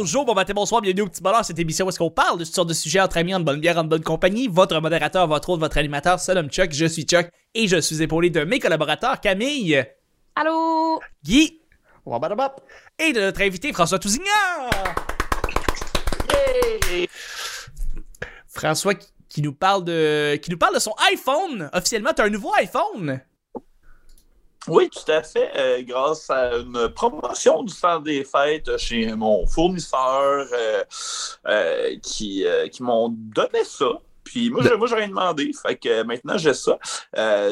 Bonjour, bon matin, bonsoir, bienvenue au Petit Bonheur, cette émission où est-ce qu'on parle de toutes sortes de sujets entre amis, en bonne bière, en bonne compagnie. Votre modérateur, votre autre, votre animateur, c'est l'homme Chuck, je suis Chuck, et je suis épaulé de mes collaborateurs Camille, Allô? Guy, Wabadabap. et de notre invité François Tousignan. François qui, nous parle de qui nous parle de son iPhone. Officiellement, t'as un nouveau iPhone. Oui, tout à fait. euh, grâce à une promotion du temps des fêtes chez mon fournisseur euh, euh, qui, qui m'ont donné ça. Puis moi, moi, j'ai rien demandé. Fait que maintenant, j'ai ça.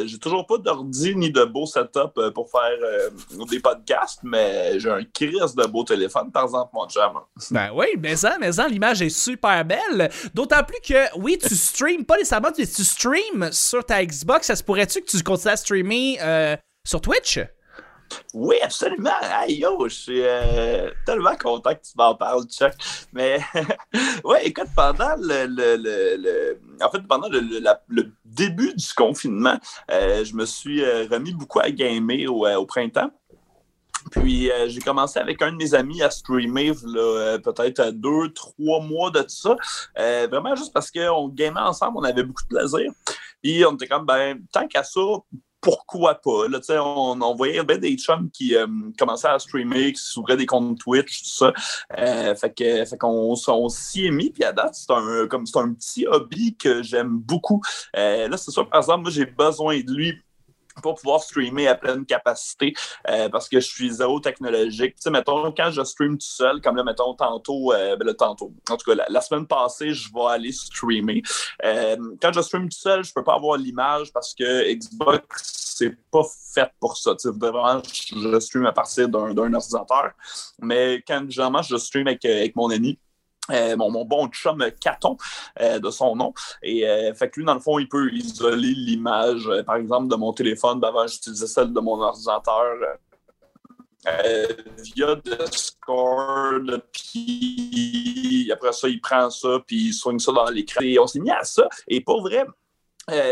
J'ai toujours pas d'ordi ni de beau setup pour faire des podcasts, mais j'ai un crise de beau téléphone, par exemple, mon chum. Ben oui, mais ça, mais ça, l'image est super belle. D'autant plus que, oui, tu streams pas nécessairement, mais tu streams sur ta Xbox. Ça se pourrait-tu que tu continues à streamer sur Twitch? Oui, absolument. Hey, yo, je suis euh, tellement content que tu m'en parles, Chuck. Mais, ouais, écoute, pendant le, le, le, le- en fait, pendant le, début du confinement, euh, je me suis euh, remis beaucoup à gamer au, au printemps. Puis j'ai commencé avec un de mes amis à streamer peut-être deux, trois mois de ça. Euh, vraiment juste parce qu'on gamait ensemble, on avait beaucoup de plaisir. Puis on était comme ben tant qu'à ça, pourquoi pas? Là, on, on voyait ben, des chums qui euh, commençaient à streamer, qui s'ouvraient des comptes Twitch, tout ça. Euh, fait que, fait qu'on on s'y est mis, puis à date, c'est un, comme, c'est un petit hobby que j'aime beaucoup. Euh, là, c'est sûr, par exemple, moi, j'ai besoin de lui pour pouvoir streamer à pleine capacité euh, parce que je suis zéro technologique. Tu sais, mettons, quand je stream tout seul, comme là, mettons, tantôt, euh, ben tantôt, en tout cas, la, semaine passée, je vais aller streamer. Euh, quand je stream tout seul, je peux pas avoir l'image parce que Xbox, c'est pas fait pour ça. Tu sais, vraiment, je, stream à partir d'un ordinateur. Mais quand, généralement, je stream avec, avec mon ami, euh, mon, bon chum Caton, euh, de son nom. Et euh, fait que lui, dans le fond, il peut isoler l'image, par exemple, de mon téléphone. Avant, j'utilisais celle de mon ordinateur. via Discord, puis après ça, il prend ça, puis il soigne ça dans l'écran. Et on s'est mis à ça. Et pour vrai,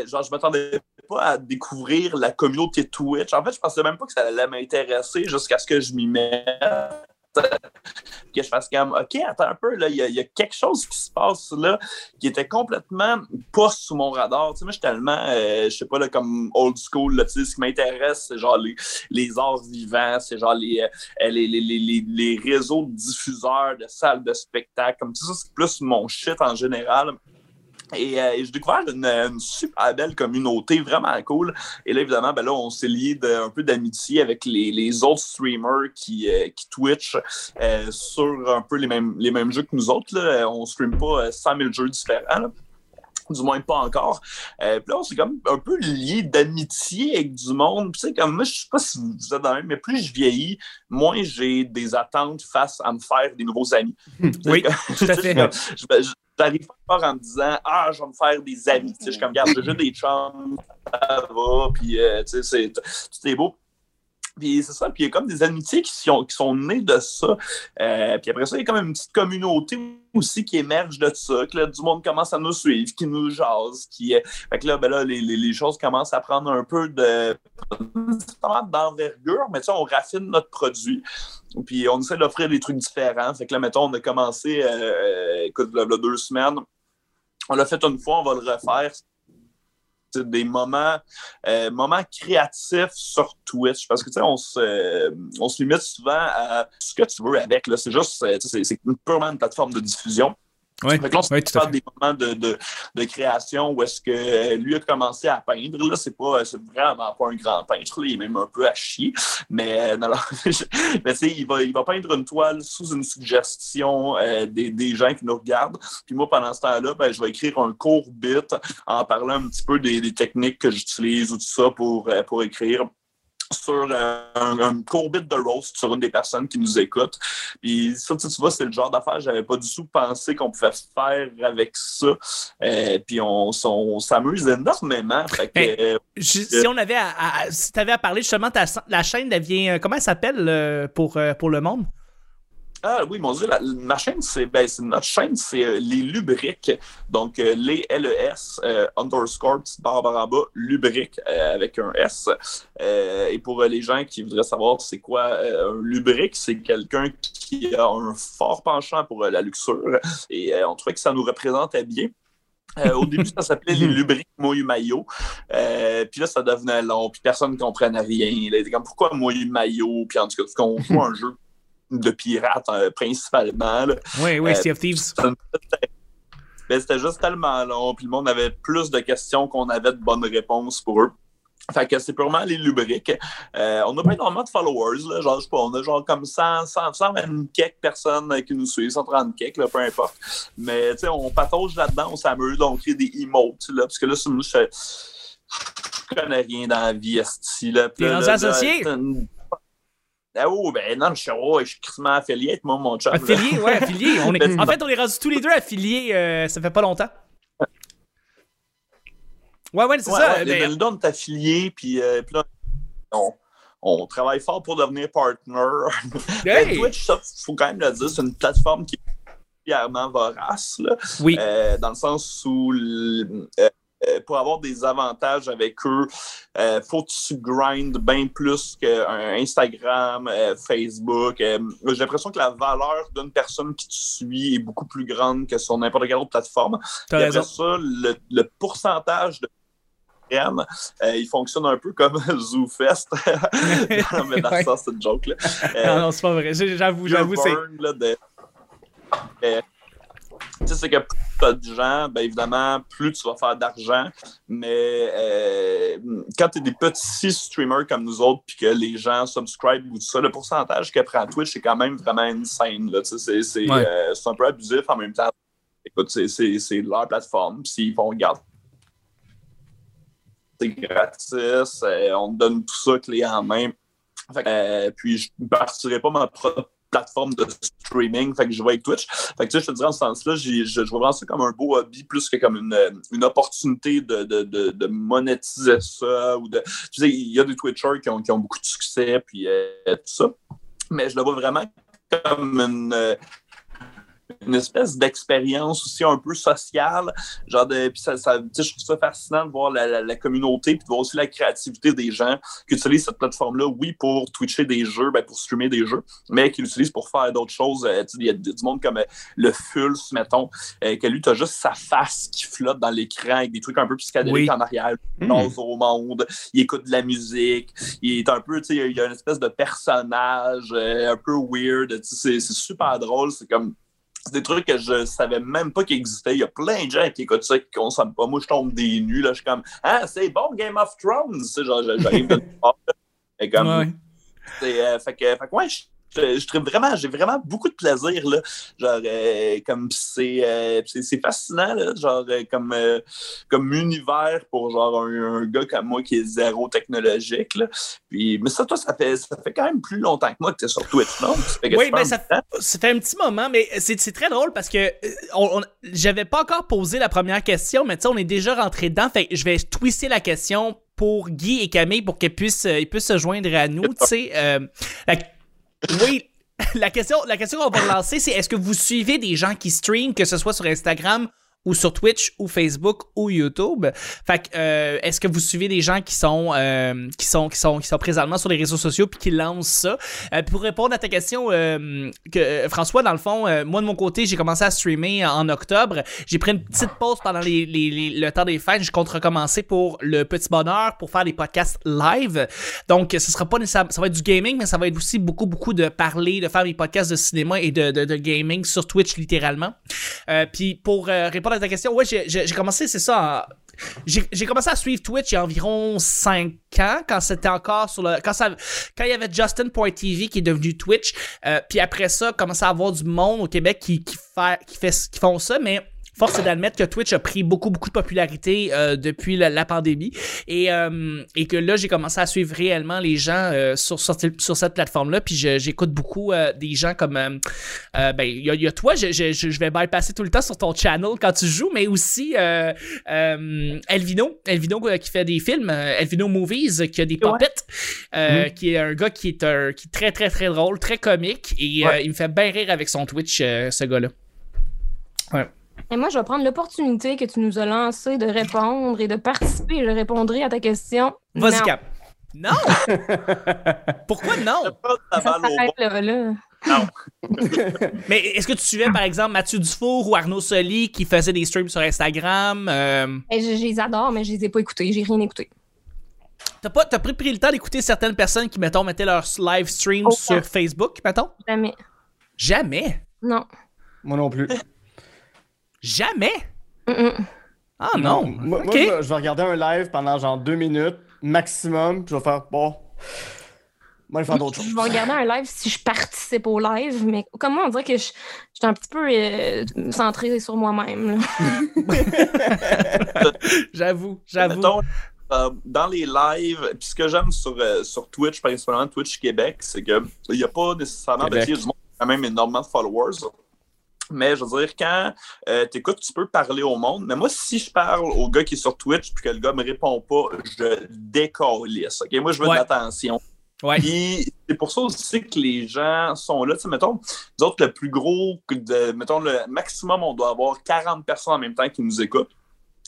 genre, je m'attendais pas à découvrir la communauté Twitch. En fait, je pensais même pas que ça allait m'intéresser jusqu'à ce que je m'y mette que je fasse comme, OK, attends un peu, il y, a- quelque chose qui se passe là qui était complètement pas sous mon radar. Tu sais, moi, je suis tellement, euh, je sais pas, là, comme old school, là, tu sais, ce qui m'intéresse, c'est genre les, les arts vivants, c'est genre les, euh, les, les, les, réseaux de diffuseurs de salles de spectacle, comme tout ça, c'est plus mon shit en général. Et, euh, et j'ai découvert une, une super belle communauté, vraiment cool. Et là, évidemment, ben là, on s'est lié de- un peu d'amitié avec les, les autres streamers qui, euh, qui Twitch euh, sur un peu les mêmes, les mêmes jeux que nous autres. Là. On stream pas euh, 100 000 jeux différents. là. Du moins pas encore. Euh, puis là, on s'est comme un peu lié d'amitié avec du monde. Puis, tu sais, comme moi, je sais pas si vous êtes dans le même, mais plus je vieillis, moins j'ai des attentes face à me faire des nouveaux amis. Oui, tout à fait. Je, j'arrive pas en me disant Ah, je vais me faire des amis. Tu sais, je suis comme, regarde, j'ai juste des chums, ça va, puis euh, tu sais, c'est, tout beau. Puis c'est ça, puis il y a comme des amitiés qui sont, qui sont nées de ça. Euh, puis après ça, il y a comme une petite communauté aussi qui émerge de ça, que là, du monde commence à nous suivre, qui nous jase, qui... euh, fait que là, ben là les, les, les choses commencent à prendre un peu de... d'envergure, mais tu sais, on raffine notre produit. Puis on essaie d'offrir des trucs différents. Fait que là, mettons, on a commencé, euh, écoute, là, deux semaines. On l'a fait une fois, on va le refaire. Des moments, euh, moments créatifs sur Twitch. Parce que, tu sais, on se, euh, on se limite souvent à ce que tu veux avec. C'est juste, euh, c'est purement une plateforme de diffusion. Oui, Fait que là, on oui, à fait. des moments de, de, de création où est-ce que euh, lui a commencé à peindre. Là, c'est pas, c'est vraiment pas un grand peintre. là. Il est même un peu à chier. Mais, euh, non, je- mais il va, il va peindre une toile sous une suggestion euh, des, des gens qui nous regardent. Puis moi, pendant ce temps-là, ben, je vais écrire un court bit en parlant un petit peu des, des techniques que j'utilise ou tout ça pour, euh, pour écrire sur euh, un, un court bit de roast sur une des personnes qui nous écoute. Puis ça, tu vois, c'est le genre d'affaire, j'avais pas du tout pensé qu'on pouvait faire avec ça. Euh, puis on, s'amuse énormément. Fait que, Hey. euh, Je- si on avait à, à- si t'avais à parler justement ta, la chaîne elle vient comment elle s'appelle pour pour le monde? Ah oui, mon Dieu, la, ma chaîne, c'est ben, notre chaîne, c'est euh, les Lubriques. Donc, euh, les LES euh, underscore barre lubrique avec un S. et pour les gens qui voudraient savoir c'est quoi un lubrique, c'est quelqu'un qui a un fort penchant pour la luxure. Et on trouvait que ça nous représentait bien. au début, ça s'appelait les lubriques Moyu Mayo. puis là, ça devenait long, puis personne ne comprenait rien. Il était comme pourquoi Moyu Mayo? Puis en tout cas, qu'on joue un jeu de pirates euh, principalement. Oui, oui, Sea of Thieves. C'était juste tellement long, puis le monde avait plus de questions qu'on avait de bonnes réponses pour eux. Fait que c'est purement les lubriques. Euh, on n'a pas énormément de followers, là, genre, je sais pas, on a genre comme 100, 100, 120 quelques personnes qui nous suivent, 130 quelques, là, peu importe. Mais, tu sais, on patauge là-dedans, on s'amuse, on crée des emotes, là, parce que là, je, je connais rien dans la vie, esti, là. T'es rendu associé? Ah oh, ben non, je suis, oh, je suis quasiment affilié avec moi, mon chat. Affilié, ouais, affilié. On est, en fait, on est rendus tous les deux affiliés, euh, ça fait pas longtemps. Ouais, ouais, c'est ça. Ouais, ben... on est affilié, puis, euh, puis là, on, on, travaille fort pour devenir partner. Ben. Twitch, il faut quand même le dire, c'est une plateforme qui est particulièrement vorace, là, oui. Euh, dans le sens où pour avoir des avantages avec eux, euh, faut que tu grind bien plus qu'un Instagram, euh, Facebook. J'ai l'impression que la valeur d'une personne qui te suit est beaucoup plus grande que sur n'importe quelle autre plateforme. Et après ça, le, pourcentage de il fonctionne un peu comme ZooFest. mais dans ça, c'est une joke. Là. non, non, c'est pas vrai. J'avoue, j'avoue, c'est tu sais, c'est que plus tu as de gens, bien évidemment, plus tu vas faire d'argent. Mais euh, quand tu es des petits streamers comme nous autres, puis que les gens subscribent ou tout ça, le pourcentage que prend Twitch, c'est quand même vraiment insane. C'est euh, un peu abusif en même temps. Écoute, c'est leur plateforme. S'ils font garde c'est gratis, euh, on te donne tout ça clé en main. puis je ne partirai pas ma propre plateforme de streaming. Fait que je vois avec Twitch. Fait que tu sais, je te dirais en ce sens-là, je, vois vraiment ça comme un beau hobby plus que comme une, une opportunité de, de, de, monétiser ça. Ou de, tu sais, il y a des Twitchers qui ont, qui ont beaucoup de succès, puis euh, tout ça. Mais je le vois vraiment comme une, une espèce d'expérience aussi un peu sociale. Genre de, puis ça, ça, je trouve ça fascinant de voir la, la, communauté, puis de voir aussi la créativité des gens qui utilisent cette plateforme-là, oui, pour twitcher des jeux, ben, pour streamer des jeux, mais qui l'utilisent pour faire d'autres choses. Euh, il y a du monde comme euh, le Fulse, mettons, euh, que lui, tu as juste sa face qui flotte dans l'écran avec des trucs un peu psychédéliques en arrière. Mmh. au monde, il écoute de la musique, il est un peu, tu sais, il y a une espèce de personnage un peu weird, c'est super drôle, c'est comme des trucs que je savais même pas qu'ils existaient. Il y a plein de gens qui écoutent ça, qui consomment pas. Moi, je tombe des nues, là, je suis comme, ah, c'est bon, Game of Thrones, tu sais, genre, j'arrive de Et comme, ouais. Euh, fait que, fait que, ouais, je, vraiment, j'ai vraiment beaucoup de plaisir, là. Genre, euh, comme euh, c'est, c'est, fascinant, là, genre, euh, comme, comme univers pour genre un, gars comme moi qui est zéro technologique, là. Puis, mais ça, toi, ça fait, ça fait quand même plus longtemps que moi que tu es sur Twitch, non? oui, mais ça, ça, fait un petit moment, mais c'est, c'est très drôle parce que on, j'avais pas encore posé la première question, mais tu sais, on est déjà rentré dedans, fait je vais twister la question pour Guy et Camille pour qu'ils puissent, ils puissent se joindre à nous, tu sais. Oui, la question, la question qu'on va lancer, c'est est-ce que vous suivez des gens qui streament, que ce soit sur Instagram ou sur Twitch ou Facebook ou YouTube. Fait que euh, est-ce que vous suivez des gens qui sont euh, qui sont qui sont qui sont présentement sur les réseaux sociaux puis qui lancent ça? Euh, Pour répondre à ta question que François dans le fond moi de mon côté, j'ai commencé à streamer en, octobre. J'ai pris une petite pause pendant les, les, le temps des fêtes, je compte recommencer pour le petit bonheur pour faire des podcasts live. Donc ce sera pas ça va être du gaming mais ça va être aussi beaucoup beaucoup de parler, de faire des podcasts de cinéma et de, de, de gaming sur Twitch littéralement. puis pour répondre ta question, ouais, j'ai commencé, c'est ça. J'ai commencé à suivre Twitch il y a environ 5 ans, quand c'était encore sur le. Quand, ça, quand il y avait Justin.tv qui est devenu Twitch. Euh, puis après ça, commençait à avoir du monde au Québec qui, fait, qui font ça, mais force est d'admettre que Twitch a pris beaucoup, beaucoup de popularité euh, depuis la, pandémie et, euh, et que là, j'ai commencé à suivre réellement les gens euh, sur, sur, sur, cette plateforme-là. Puis j'écoute beaucoup des gens comme. ben, il y, y, a toi, je, je, je, vais bypasser tout le temps sur ton channel quand tu joues, mais aussi Elvino, Elvino qui fait des films, Elvino Movies, qui a des puppets, mm-hmm. qui est un gars qui est, un, qui est très, très, très drôle, très comique et il me fait bien rire avec son Twitch, ce gars-là. Ouais. Et moi, je vais prendre l'opportunité que tu nous as lancée de répondre et de participer. Je répondrai à ta question. Vas-y, Cap. Non! Pourquoi non? Ça là, là. Non. Mais est-ce que tu suivais, par exemple, Mathieu Dufour ou Arnaud Soli qui faisaient des streams sur Instagram? Euh? je, les adore, mais je les ai pas écoutés. J'ai rien écouté. T'as pas as pris, pris le temps d'écouter certaines personnes qui, mettons, mettaient leur live stream sur Facebook, mettons? Jamais. Jamais? Non. Moi non plus. Jamais? Ah non. Moi, je, vais, regarder un live pendant genre deux minutes maximum, puis je vais faire bon. Moi, je vais faire d'autres choses. Je vais regarder un live si je participe au live, mais comme moi, on dirait que je, suis un petit peu euh, centré sur moi-même. j'avoue, j'avoue. Euh, dans les lives, puis ce que j'aime sur, euh, sur Twitch, principalement Twitch Québec, c'est qu'il n'y a pas nécessairement de du monde quand même énormément de followers. Mais je veux dire, quand euh, tu écoutes, tu peux parler au monde. Mais moi, si je parle au gars qui est sur Twitch puis que le gars me répond pas, je décalisse. OK? Moi, je veux de l'attention. Ouais. Puis c'est pour ça aussi que les gens sont là. Tu sais, mettons, nous autres, le plus gros, de, mettons, le maximum, on doit avoir 40 personnes en même temps qui nous écoutent.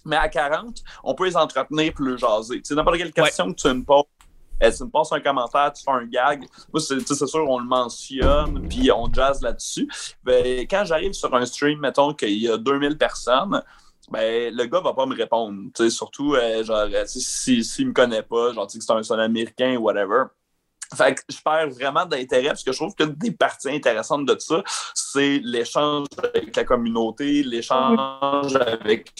Mais à 40, on peut les entretenir plus les jaser. Tu sais, n'importe quelle question que tu me poses, elle, tu me passes un commentaire, tu fais un gag. Moi, c'est sûr, on le mentionne, puis on jazz là-dessus. Ben, quand j'arrive sur un stream, mettons qu'il y a 2000 personnes, ben, le gars va pas me répondre. Surtout, euh, genre, s'il si, me connaît pas, genre, que c'est un son américain ou whatever. Fait que je perds vraiment d'intérêt parce que je trouve que des parties intéressantes de ça, c'est l'échange avec la communauté, l'échange avec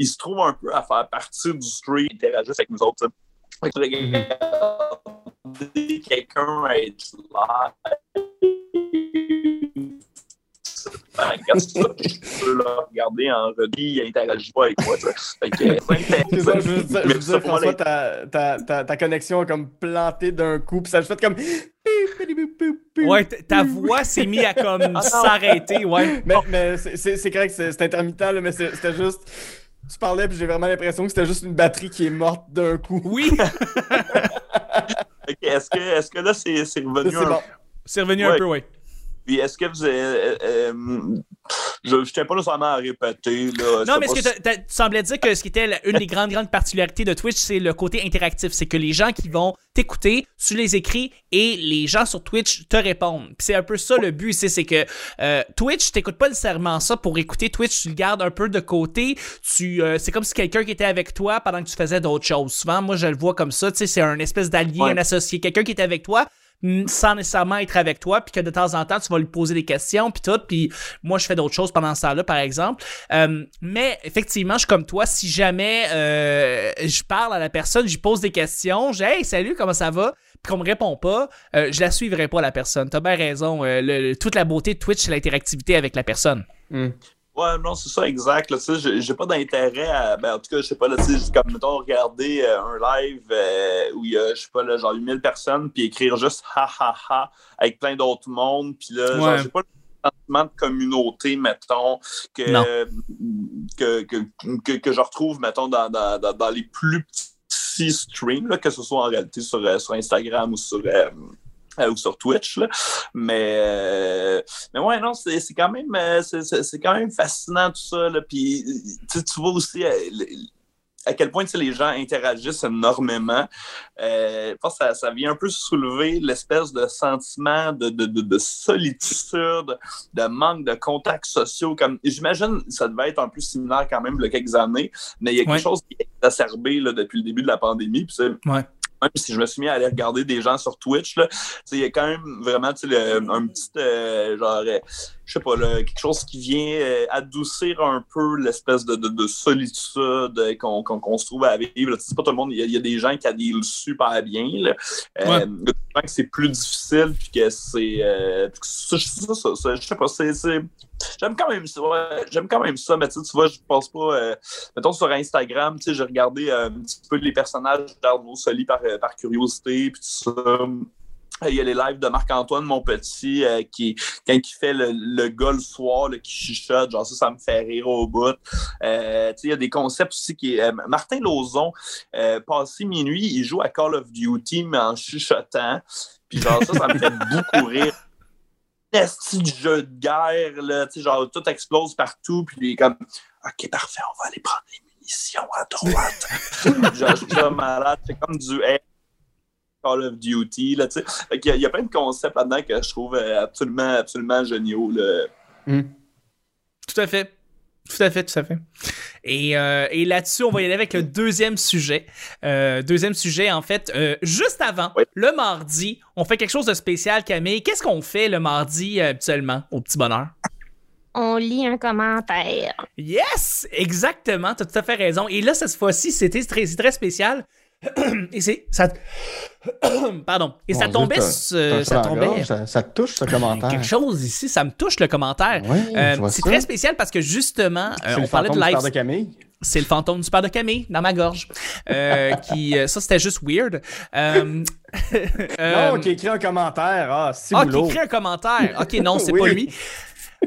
il se trouve un peu à faire partie du stream, interagissent avec nous autres. Regarder quelqu'un être là. je peux le regarder en redis, il interagit pas avec moi. Fait que, c'est ça, je veux dire, François, ta, ta, ta, ta, connexion est comme plantée d'un coup, puis ça fait comme. Ouais, ta voix s'est mise à comme ah s'arrêter, ouais. Mais, mais c'est correct, c'est intermittent, là, mais c'était juste tu parlais, puis j'ai vraiment l'impression que c'était juste une batterie qui est morte d'un coup. Oui! est-ce que, est que là, c'est revenu? C'est bon. C'est revenu un peu, oui. Puis est-ce que vous avez, euh, euh, je ne tiens pas nécessairement à répéter. Là, non, mais ce que tu semblais dire que ce qui était une des grandes, grandes particularités de Twitch, c'est le côté interactif. C'est que les gens qui vont t'écouter, tu les écris et les gens sur Twitch te répondent. Puis c'est un peu ça le but, c'est que euh, Twitch, t'écoutes pas nécessairement ça pour écouter Twitch, tu le gardes un peu de côté. Tu, c'est comme si quelqu'un qui était avec toi pendant que tu faisais d'autres choses. Souvent, moi, je le vois comme ça, tu sais, c'est un espèce d'allié, un associé, quelqu'un qui était avec toi, sans nécessairement être avec toi, puis que de temps en temps, tu vas lui poser des questions, puis tout, puis moi, je fais d'autres choses pendant ce temps-là, par exemple. Euh, mais effectivement, je suis comme toi, si jamais euh, je parle à la personne, je lui pose des questions, j'ai Hey, salut, comment ça va? Puis qu'on me répond pas, euh, je la suivrai pas, la personne. T'as bien raison. toute la beauté de Twitch, c'est l'interactivité avec la personne. Hmm. Ouais, non, c'est ça, exact. J'ai pas d'intérêt à. Ben, en tout cas, je sais pas, là, comme mettons, regarder euh, un live euh, où il y a, je sais pas, là, genre 8000 personnes, puis écrire juste ha ha ha avec plein d'autres mondes, puis là, genre, j'ai pas le sentiment de communauté, mettons, que, que, que, que, je retrouve, mettons, dans, dans, dans, les plus petits streams, là, que ce soit en réalité sur, euh, sur Instagram ou sur. Euh, ou sur Twitch. Là. Mais, euh, mais ouais, non, c'est quand même euh, c'est quand même fascinant tout ça. Là. Puis tu vois aussi à quel point les gens interagissent énormément. Euh, ça, ça, vient un peu soulever l'espèce de sentiment de, de, de, solitude, de manque de contacts sociaux. Comme J'imagine ça devait être un peu similaire quand même il y a quelques années, mais il y a quelque chose qui est exacerbé là, depuis le début de la pandémie. Puis même si je me suis mis à aller regarder des gens sur Twitch, il y a quand même vraiment le- un petit euh, genre euh, je sais pas, là, quelque chose qui vient euh, adoucir un peu l'espèce de, de, de solitude qu'on se trouve à vivre. C'est pas tout le monde, il y, a- il y a des gens qui adhèrent super bien. Là. Ouais. que c'est plus difficile, puis que c'est. ça, je sais pas, c'est. J'aime quand même ça, j'aime quand même ça, mais tu vois, je pense pas. euh, mettons sur Instagram, tu sais, j'ai regardé euh, un petit peu les personnages d'Arnaud Soli par, euh, par curiosité, puis tout ça. Il y a les lives de Marc-Antoine, mon petit, qui, quand il fait le, le gars le soir, là, qui chuchote, genre ça, ça me fait rire au bout. Euh, il y a des concepts aussi qui. Martin Lauzon, passé minuit, il joue à Call of Duty, mais en chuchotant. Puis genre ça, ça me fait beaucoup rire. De jeu de guerre, là, tu sais, genre tout explose partout, puis il est comme OK, parfait, on va aller prendre les munitions à droite. genre, je suis malade, c'est comme du hey, Call of Duty, là, tu sais. Fait qu'il y il y, a plein de concepts là-dedans que je trouve euh, absolument, absolument géniaux, là. Tout à fait. Tout à fait, tout à fait. Et, euh, et là-dessus, on va y aller avec le deuxième sujet. Euh, deuxième sujet, en fait, euh, juste avant, Oui. le mardi, on fait quelque chose de spécial, Camille. Qu'est-ce qu'on fait le mardi habituellement, au petit bonheur? On lit un commentaire. Yes! Exactement, t'as tout à fait raison. Et là, cette fois-ci, c'était très, très spécial. Et c'est. Ça. Pardon. Et ça tombait. un ça tombait. gorge, Ça, ça te touche, ce commentaire. Quelque chose ici, ça me touche le commentaire. Euh, c'est très spécial parce que justement, euh, on parlait de live. de Camille. C'est le fantôme du père de Camille dans ma gorge. Euh, qui, euh, ça, c'était juste weird. Euh, euh, Non, qui écrit un commentaire. Ah, si ah, qui écrit un commentaire. Ok, non, c'est Oui. pas lui.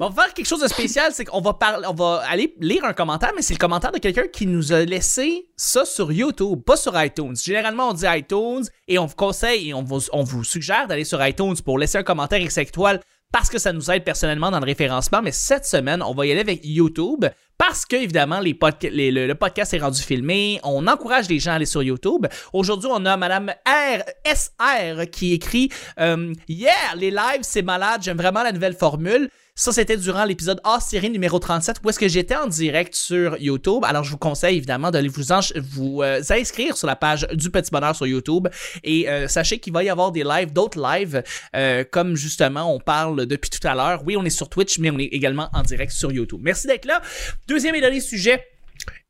On va faire quelque chose de spécial, c'est qu'on va parler, on va aller lire un commentaire, mais c'est le commentaire de quelqu'un qui nous a laissé ça sur YouTube, pas sur iTunes. Généralement, on dit iTunes et on vous conseille et on vous, on vous suggère d'aller sur iTunes pour laisser un commentaire avec 5 étoiles parce que ça nous aide personnellement dans le référencement. Mais cette semaine, on va y aller avec YouTube parce que, évidemment, le, podcast est rendu filmé. On encourage les gens à aller sur YouTube. Aujourd'hui, on a Madame R, SR qui écrit euh, Yeah, les lives, c'est malade. J'aime vraiment la nouvelle formule. Ça, c'était durant l'épisode A série numéro 37 où est-ce que j'étais en direct sur YouTube. Alors, je vous conseille évidemment d'aller vous, vous euh, inscrire sur la page du Petit Bonheur sur YouTube. Et euh, sachez qu'il va y avoir des lives, d'autres lives, euh, comme justement on parle depuis tout à l'heure. Oui, on est sur Twitch, mais on est également en direct sur YouTube. Merci d'être là. Deuxième et dernier sujet.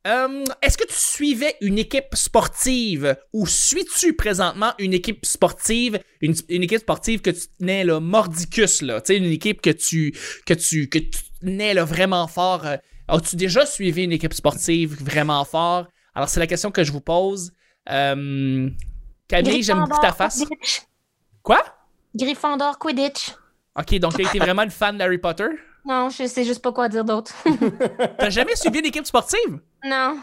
Euh, Est-ce que tu suivais une équipe sportive? Ou suis-tu présentement une équipe sportive, une, une équipe sportive que tu tenais là, mordicus, là, tu sais, une équipe que tu, que tu, que tu tenais là, vraiment fort. euh, As-tu déjà suivi une équipe sportive vraiment fort? Alors, c'est la question que je vous pose. Euh, Camille, j'aime beaucoup ta face. Quidditch. Quoi? Gryffondor Quidditch. Ok, donc tu été vraiment une fan d'Harry Potter? Non, je sais juste pas quoi dire d'autre. T'as jamais suivi une équipe sportive? Non.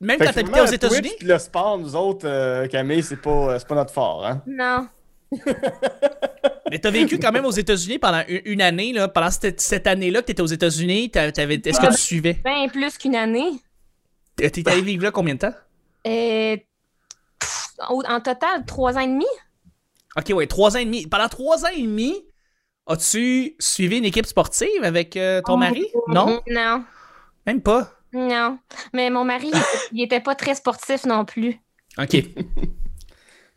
Même Fait quand t'habitais aux États-Unis? Le sport, nous autres, euh, Camille, c'est pas, euh, c'est pas notre fort. Hein? Non. Mais t'as vécu quand même aux États-Unis pendant une, année, là. Pendant cette, cette année-là que t'étais aux États-Unis, est-ce que tu suivais? Ben plus qu'une année. T'es allé vivre là combien de temps? Euh, pff, en total, trois ans et demi. Ok, ouais, trois ans et demi. Pendant trois ans et demi, as-tu suivi une équipe sportive avec euh, ton mari? Non? Non. Même pas? Non. Mais mon mari, il- était pas très sportif non plus. Ok.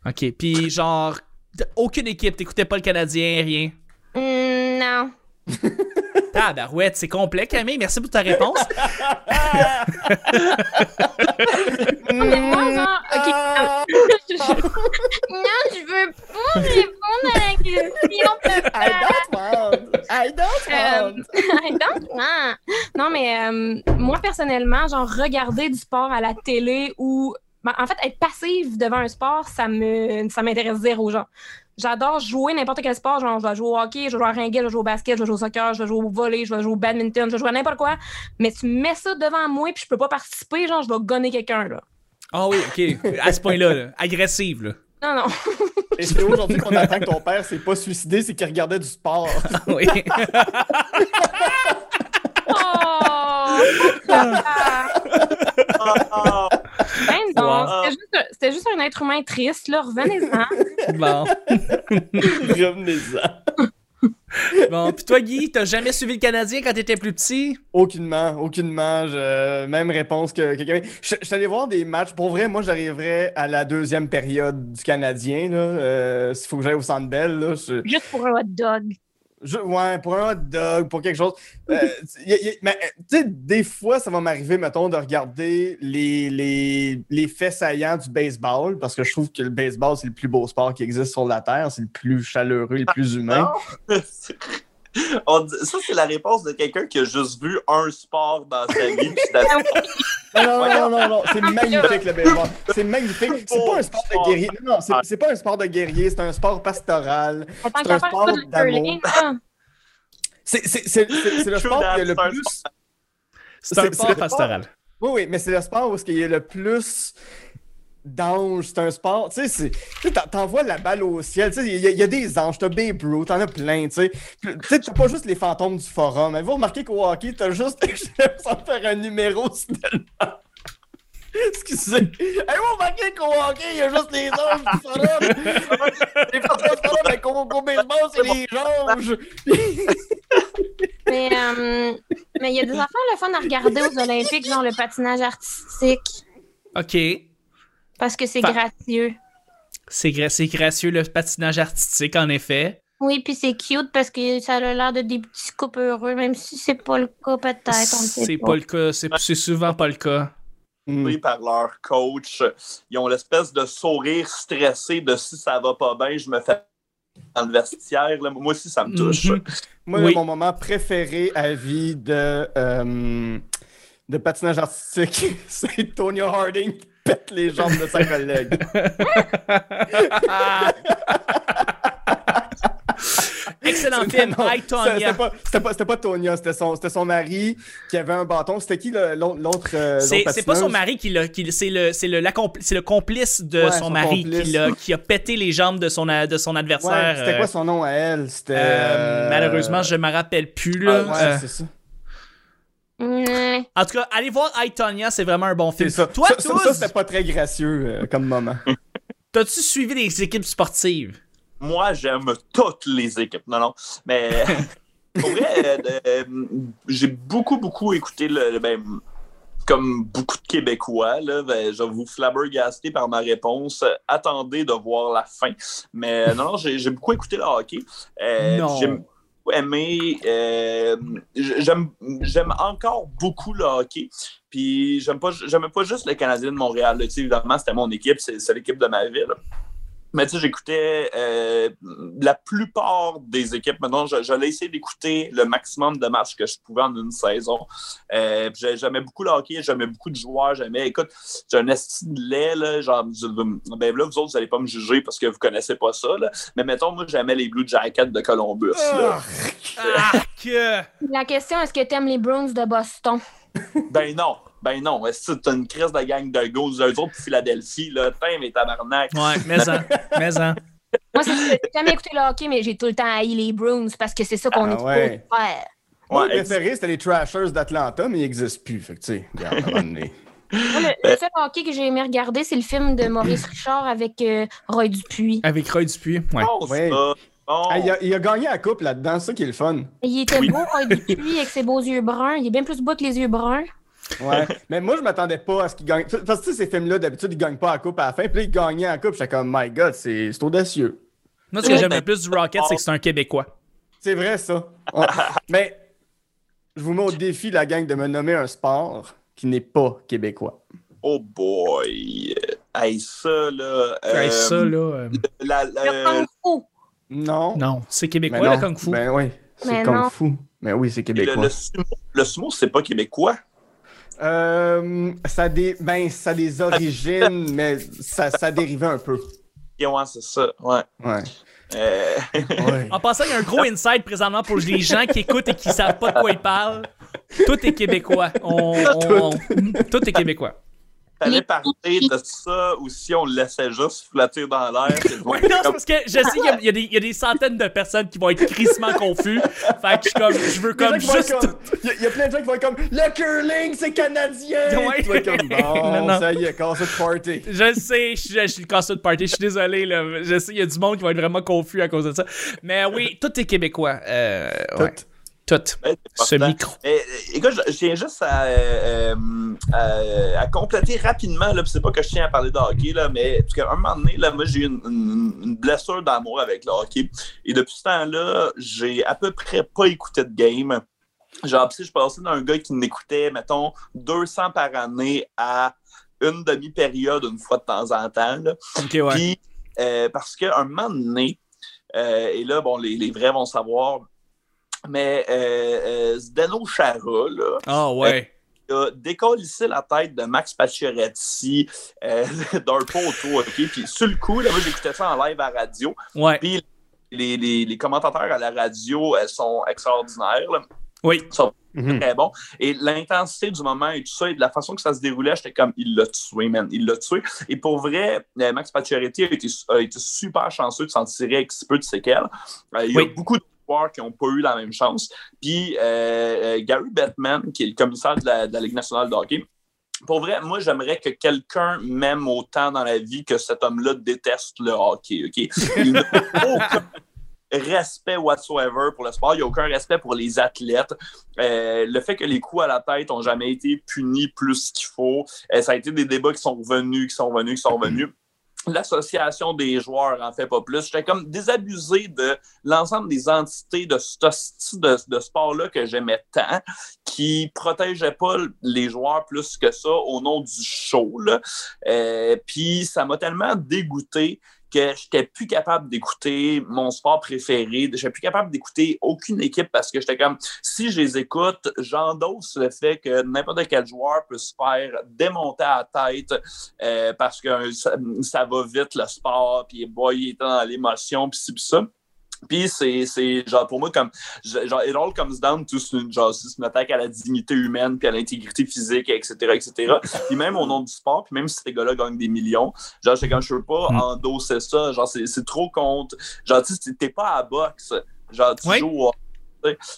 ok, puis genre, aucune équipe, t'écoutais pas le Canadien, rien? Hmm, non. Tabarouette, c'est complet, Camille. Merci pour ta réponse. Mais moi, genre, ok. Ah! non, je veux pas répondre à la question. I don't want. I don't Euh, want. I don't want. Non, mais euh, moi, personnellement, genre, regarder du sport à la télé ou. ben, en fait, être passive devant un sport, ça me ça m'intéresse zéro, genre. J'adore jouer n'importe quel sport. Genre, je vais jouer au hockey, je vais jouer à ringuet, je vais jouer au basket, je vais jouer au soccer, je vais jouer au volley, je vais jouer au badminton, je vais jouer à n'importe quoi. Mais tu mets ça devant moi puis je peux pas participer, genre, je vais gonner quelqu'un, là. Ah oui, ok. À ce point-là, là. agressive, là. Non, non. Et c'est aujourd'hui qu'on apprend que ton père s'est pas suicidé, c'est qu'il regardait du sport. oui. Oh! Ah, Ben non, Wow. c'était juste, un être humain triste, là. Revenez-en. Bon. Revenez-en. Bon, puis toi, Guy, t'as jamais suivi le Canadien quand t'étais plus petit? Aucunement, aucunement. Je- Même réponse que quelqu'un. Je je suis allé voir des matchs. Pour vrai, moi, j'arriverais à la deuxième période du Canadien. Là. Euh, S'il faut que j'aille au Centre Bell, là, je- Juste pour un hot dog. Je- ouais, pour un hot dog, pour quelque chose. Euh, y y mais, euh, tu sais, des fois, ça va m'arriver, mettons, de regarder les, les, les faits saillants du baseball, parce que je trouve que le baseball, c'est le plus beau sport qui existe sur la Terre. C'est le plus chaleureux, le plus humain. Non. On dit- ça, c'est la réponse de quelqu'un qui a juste vu un sport dans sa vie. Non, non, non, non, non, c'est magnifique le baseball. C'est magnifique. C'est pas un sport de guerrier. Non, non, c'est- c'est pas un sport de guerrier, c'est un sport pastoral. C'est un sport d'amour. C'est c'est- c'est- c'est- c'est le sport qui a le plus. C'est un sport pastoral. Oui, oui, mais c'est le sport où il y a le plus d'anges. C'est un sport. Tu sais, tu t'envoies la balle au ciel. Tu sais, il y, a- il y a des anges. T'as Babe Ruth, t'en as plein. Tu sais, tu t'as pas juste les fantômes du forum. Mais vous remarquez qu'au hockey, t'as juste. sans faire un numéro. Excusez. Hey, vous remarquez qu'au hockey, il y a juste les anges du forum. les fantômes du forum, mais qu'au baseball, c'est les anges. Mais euh, mais il y a des affaires le fun à regarder aux Olympiques, genre le patinage artistique, OK. Parce que c'est gracieux. C'est gra- c'est gracieux, le patinage artistique, en effet. Oui, puis c'est cute parce que ça a l'air de des petits couples heureux, même si c'est pas le cas peut-être, on le sait C'est pas. pas le cas. C'est c'est souvent pas le cas. pris par leur coach. Ils ont l'espèce de sourire stressé de si ça va pas bien, je me fais dans le vestiaire. là. Moi aussi, ça me touche. Mhm. Moi, Oui. mon moment préféré à vie de, euh, de patinage artistique, c'est Tonya Harding pète les jambes de sa collègue. Excellent film, I, C'était Tonya. pas, c'était pas, c'était pas Tonya, c'était son, c'était son mari qui avait un bâton. C'était qui l'autre euh, C'est pas son mari qui l'a. qui- C'est le, le, le complice de Ouais, son, son mari complice. qui, l'a- qui a pété les jambes de son, a- de son Ouais, adversaire. c'était euh, quoi son nom à elle? Euh, euh, Malheureusement, je me rappelle plus. Là. Ouais, Euh, c'est ça. En tout cas, allez voir I, Tonya, c'est vraiment un bon film. Ça. Toi, ça, ça, tous, ça, c'était pas très gracieux euh, comme moment. t'as-tu suivi les équipes sportives? Moi, j'aime toutes les équipes. Non, non. Mais pour vrai, euh, euh, j'ai beaucoup, beaucoup écouté le. le- ben, comme beaucoup de Québécois, là, ben, je vais vous flabbergaster par ma réponse. Attendez de voir la fin. Mais non, non, j'ai j'ai beaucoup écouté le hockey. Euh, Non. Beaucoup euh, j'aime j'aime encore beaucoup le hockey. Puis j'aime pas, pas juste le Canadien de Montréal. là. Évidemment, c'était mon équipe, c'est c'est l'équipe de ma ville. Mais tu sais, j'écoutais euh, la plupart des équipes. Maintenant, je- j'allais essayer d'écouter le maximum de matchs que je pouvais en une saison. Euh, j'aimais beaucoup le hockey, j'aimais beaucoup de joueurs. J'aimais, écoute, j'ai un esti de lait, là, genre, ben là, vous autres, vous allez pas me juger parce que vous connaissez pas ça, là. Mais mettons, moi, j'aimais les Blue Jackets de Columbus, là. La question, est-ce que t'aimes les Bruins de Boston? Ben non, ben non. Est-ce que t'as une crise de gang de gosses, eux autres, Philadelphie, là, tain, mais tabarnak. Ouais, mais en, mais en. Moi, c'est j'ai jamais écouté le hockey, mais j'ai tout le temps haï les Bruins parce que c'est ça qu'on Ah est ouais. supposé faire. Mon Ouais, préféré, c'était les Trashers d'Atlanta, mais ils n'existent plus. Fait que, tu sais, regarde, à un moment donné. Moi, le, le seul hockey que j'ai aimé regarder, c'est le film de Maurice Richard avec euh, Roy Dupuis. Avec Roy Dupuis. Ouais. bon, Ouais. ça. Bon. Ah, il, a, il a gagné la coupe là-dedans, c'est ça qui est le fun. Il était Oui. beau, Roy Dupuis, avec ses beaux yeux bruns. Il est bien plus beau que les yeux bruns. Ouais. mais moi, je m'attendais pas à ce qu'il gagne. Parce que tu sais, ces films-là, d'habitude, ils gagnent pas la coupe à la fin. Puis là, il gagnait la coupe. J'étais comme, my god, c'est audacieux. Moi, ce que j'aime le plus du Rocket, c'est que c'est un Québécois. C'est vrai, ça. Ouais. mais je vous mets au défi, la gang, de me nommer un sport qui n'est pas québécois. Oh boy. Hey, ça, là. Hey, euh, ça, là. euh, la- Le Kung Fu. Non. Non, c'est Mais québécois, non. le Kung Fu. Ben oui, c'est Mais Kung non. Fu. Mais oui, c'est le, québécois. le sumo, le sumo, c'est pas québécois? Euh, ça, a des, ben, ça a des origines, mais ça, ça dérivait un peu. Et ouais, c'est ça. Ouais. Ouais. Euh, ouais. En passant, il y a un gros inside présentement pour les gens qui écoutent et qui savent pas de quoi ils parlent. Tout est québécois. On, on- on- tout est québécois. Fallait Les- parler de ça ou si on le laissait juste flotter dans l'air. Ouais, non, c'est parce que je sais qu'il y y, y a des centaines de personnes qui vont être crissement confus. Fait que je, suis comme, je veux Il y a comme des gens qui vont juste. être comme- Il y, a- il y a plein de gens qui vont être comme Le curling, c'est canadien! Ouais. Comme Bon, Non, non. ça y est, casse le party. Je sais, je, suis- je suis le casseur de party, je suis désolé, là. Je sais, il y a du monde qui va être vraiment confus à cause de ça. Mais oui, tout est québécois. Euh, ouais. Tout. Tout. C'est Ce micro. Eh, écoute, je je tiens juste à, euh, à- à compléter rapidement, là, c'est pas que je tiens à parler de hockey, là, mais parce qu'à un moment donné, là, moi, j'ai eu une, une- une blessure d'amour avec le hockey. Et depuis ce temps-là, j'ai à peu près pas écouté de game. Genre, puis je passais d'un gars qui n'écoutait, mettons, 200 par année à une demi-période une fois de temps en temps. là. Ok, ouais. Puis, euh, parce qu'à un moment donné, euh, et là, bon, les, les vrais vont savoir, mais euh, euh, Zdeno Chara, là, Ah, ouais. A décollissé la tête de Max Pacioretty euh, d'un poteau, OK? Puis sur le coup, là, moi, j'écoutais ça en live à la radio. Ouais. Puis les, les, les commentateurs à la radio, elles sont extraordinaires, là, Oui. sont Mhm. très bons. Et l'intensité du moment et tout ça, et de la façon que ça se déroulait, j'étais comme, il l'a tué, man, il l'a tué. Et pour vrai, euh, Max Pacioretty a été, a été super chanceux de s'en tirer avec si peu de séquelles. Euh, il y a Oui. beaucoup de joueurs qui n'ont pas eu la même chance. Puis euh, euh, Gary Bettman, qui est le commissaire de la, de la Ligue nationale de hockey, pour vrai, moi, j'aimerais que quelqu'un m'aime autant dans la vie que cet homme-là déteste le hockey. OK? Il n'a aucun respect whatsoever pour le sport. Il n'y a aucun respect pour les athlètes. Euh, le fait que les coups à la tête n'ont jamais été punis plus qu'il faut, euh, ça a été des débats qui sont revenus, qui sont revenus, qui sont revenus. L'association des joueurs en fait pas plus. J'étais comme désabusé de l'ensemble des entités de ce de sport-là que j'aimais tant, qui protégeaient pas les joueurs plus que ça au nom du show. là. Euh, Puis ça m'a tellement dégoûté que j'étais plus capable d'écouter mon sport préféré, j'étais plus capable d'écouter aucune équipe parce que j'étais comme si je les écoute, j'endosse le fait que n'importe quel joueur peut se faire démonter à la tête euh, parce que ça, va vite le sport, puis boy, il est dans l'émotion, puis ci, puis ça. Puis c'est, c'est genre pour moi comme genre it all comes down to genre c'est une attaque à la dignité humaine puis à l'intégrité physique etc etc puis même au nom du sport puis même si ces gars-là gagnent des millions genre c'est quand je peux pas Mm. endosser ça genre c'est, c'est trop contre genre tu sais t'es pas à boxe genre tu Oui. joues au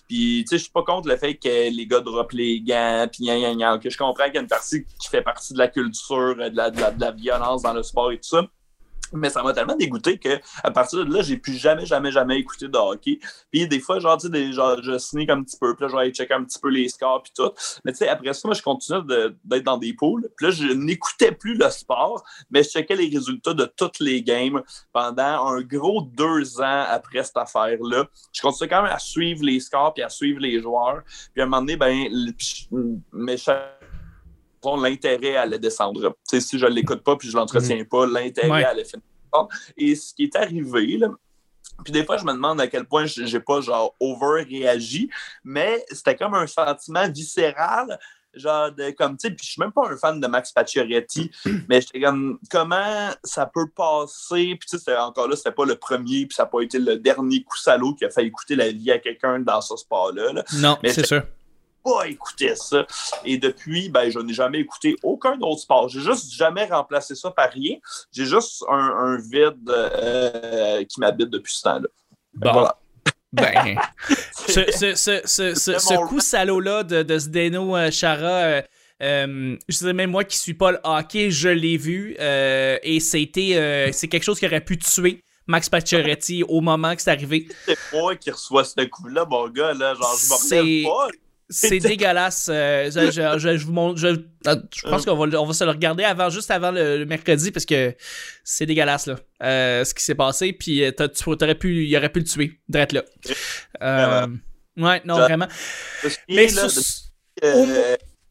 puis, tu sais, je suis pas contre le fait que les gars droppent les gants, puis que je comprends qu'il y a une partie qui fait partie de la culture, de la, de la, de la violence dans le sport et tout ça. Mais ça m'a tellement dégoûté que à partir de là, j'ai plus jamais, jamais, jamais écouté de hockey. Puis des fois, genre, tu sais, genre, je sneak un petit peu, puis là, aller checker un petit peu les scores, puis tout. Mais tu sais, après ça, moi, je continuais d'être dans des pools. Puis là, je n'écoutais plus le sport, mais je checkais les résultats de toutes les games pendant un gros deux ans après cette affaire-là. Je continuais quand même à suivre les scores, puis à suivre les joueurs. Puis à un moment donné, ben, mais chaque l'intérêt allait descendre. Tu sais, si je ne l'écoute pas puis je l'entretiens pas, l'intérêt Ouais. allait finir. Et ce qui est arrivé, là, puis des fois, je me demande à quel point j'ai pas genre over réagi, mais c'était comme un sentiment viscéral, genre de comme tu sais, puis je suis même pas un fan de Max Pacioretty, mais j'étais comme comment ça peut passer, puis tu sais, encore là, c'était pas le premier, puis ça n'a pas été le dernier coup salaud qui a fait écouter la vie à quelqu'un dans ce sport-là. là Non, Mais c'est sûr. Pas écouté ça. Et depuis, ben, je n'ai jamais écouté aucun autre sport. J'ai juste jamais remplacé ça par rien. J'ai juste un, un vide euh, qui m'habite depuis ce temps-là. Bon. Voilà. Ben, ce, ce, ce, ce, ce, ce coup salaud-là de, de Zdeno euh, Chara, euh, euh, je sais même moi qui suis pas le hockey, je l'ai vu euh, et c'était euh, c'est quelque chose qui aurait pu tuer Max Pacioretty au moment que c'est arrivé. C'est moi qui reçois ce coup-là, mon gars. Là, genre, je C'est- me relève pas. C'est dégueulasse. euh, je, je- je- je vous montre. Je, je pense qu'on va, on va se le regarder avant, juste avant le, le mercredi parce que c'est dégueulasse là, euh, ce qui s'est passé. Puis euh, tu aurais pu, il aurait pu le tuer, d'être là. Euh, ouais, non vraiment. Mais sur-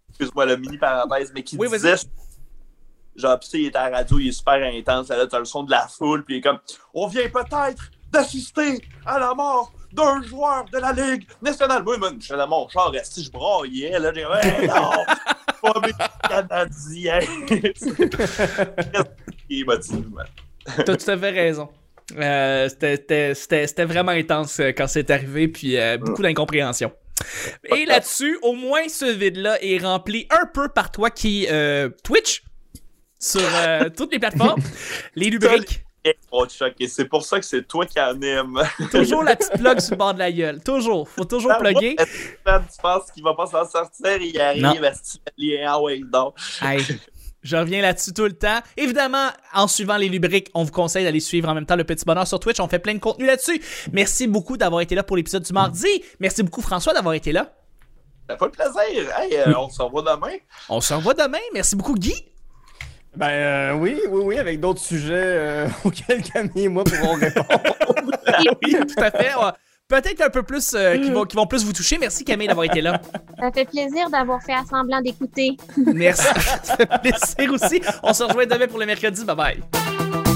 excuse-moi, le mini parenthèse, mais qui Oui, disait, genre, tu sais, il est à la radio, il est super intense, là, t'as le son de la foule, puis il est comme, on vient peut-être d'assister à la mort d'un joueur de la Ligue nationale. Moi, man, je suis dans mon char, resté, je braillais, là, j'ai dit, hey, non, pas mes Canadiens. Il m'a dit, man. T'as tout à fait raison. Euh, c'était- vraiment intense euh, quand c'est arrivé, puis euh, beaucoup d'incompréhension. Et là-dessus, au moins ce vide-là est rempli un peu par toi qui euh, Twitch. sur toutes les plateformes. Les lubriques. Et c'est pour ça que c'est toi qui anime. Toujours la petite plug sur le bord de la gueule. Toujours. Faut toujours Ah, plugger. Tu penses qu'il va pas s'en sortir? Il arrive, tu lien? Ah ouais, donc. Je reviens là-dessus tout le temps. Évidemment, en suivant les lubriques, on vous conseille d'aller suivre en même temps le petit bonheur sur Twitch. On fait plein de contenu là-dessus. Merci beaucoup d'avoir été là pour l'épisode du mardi. Merci beaucoup, François, d'avoir été là. Ça fait le plaisir. Hey, euh, on se revoit demain. On se revoit demain. Merci beaucoup, Guy. Ben euh, oui, oui, oui, avec d'autres sujets euh, auxquels Camille et moi pourrons répondre. oui, tout à fait. Ouais. Peut-être un peu plus, euh, qui, vont, qui vont plus vous toucher. Merci, Camille, d'avoir été là. Ça fait plaisir d'avoir fait semblant d'écouter. Merci. Ça fait plaisir aussi. On se rejoint demain pour le mercredi. Bye bye.